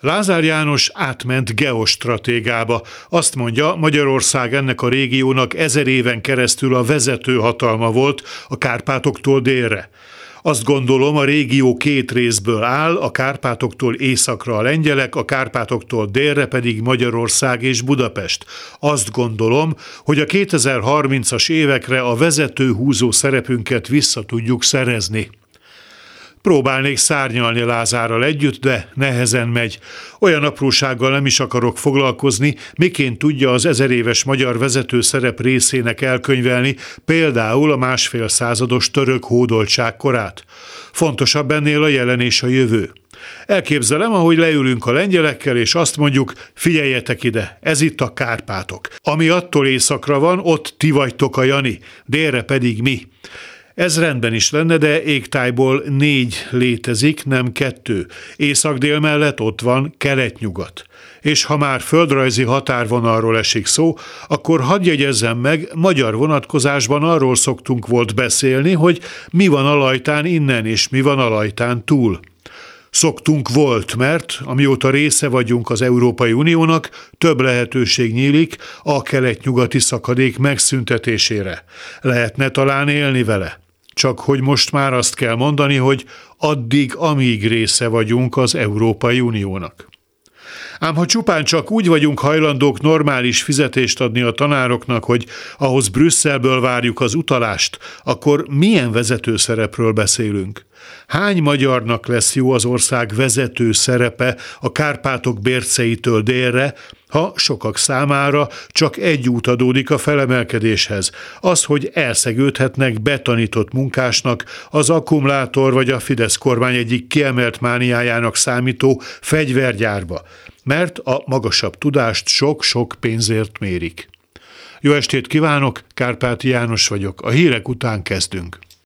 Lázár János átment geostratégába. Azt mondja, Magyarország ennek a régiónak ezer éven keresztül a vezető hatalma volt a Kárpátoktól délre. Azt gondolom, a régió két részből áll, a Kárpátoktól északra a lengyelek, a Kárpátoktól délre pedig Magyarország és Budapest. Azt gondolom, hogy a 2030-as évekre a vezető húzó szerepünket vissza tudjuk szerezni. Próbálnék szárnyalni Lázárral együtt, de nehezen megy. Olyan aprósággal nem is akarok foglalkozni, miként tudja az ezer éves magyar vezető szerep részének elkönyvelni például a másfél százados török hódoltság korát. Fontosabb ennél a jelen és a jövő. Elképzelem, ahogy leülünk a lengyelekkel, és azt mondjuk, figyeljetek ide, ez itt a Kárpátok. Ami attól északra van, ott ti vagytok a Jani, délre pedig mi. Ez rendben is lenne, de égtájból négy létezik, nem kettő. Észak-dél mellett ott van kelet-nyugat. És ha már földrajzi határvonalról esik szó, akkor hadd jegyezzem meg, magyar vonatkozásban arról szoktunk volt beszélni, hogy mi van alajtán innen és mi van alajtán túl. Szoktunk volt, mert amióta része vagyunk az Európai Uniónak, több lehetőség nyílik a kelet-nyugati szakadék megszüntetésére. Lehetne talán élni vele csak hogy most már azt kell mondani, hogy addig, amíg része vagyunk az Európai Uniónak. Ám ha csupán csak úgy vagyunk hajlandók normális fizetést adni a tanároknak, hogy ahhoz Brüsszelből várjuk az utalást, akkor milyen vezető szerepről beszélünk? Hány magyarnak lesz jó az ország vezető szerepe a Kárpátok bérceitől délre, ha sokak számára csak egy út adódik a felemelkedéshez, az, hogy elszegődhetnek betanított munkásnak az akkumulátor vagy a Fidesz kormány egyik kiemelt mániájának számító fegyvergyárba, mert a magasabb tudást sok-sok pénzért mérik. Jó estét kívánok, Kárpáti János vagyok, a hírek után kezdünk.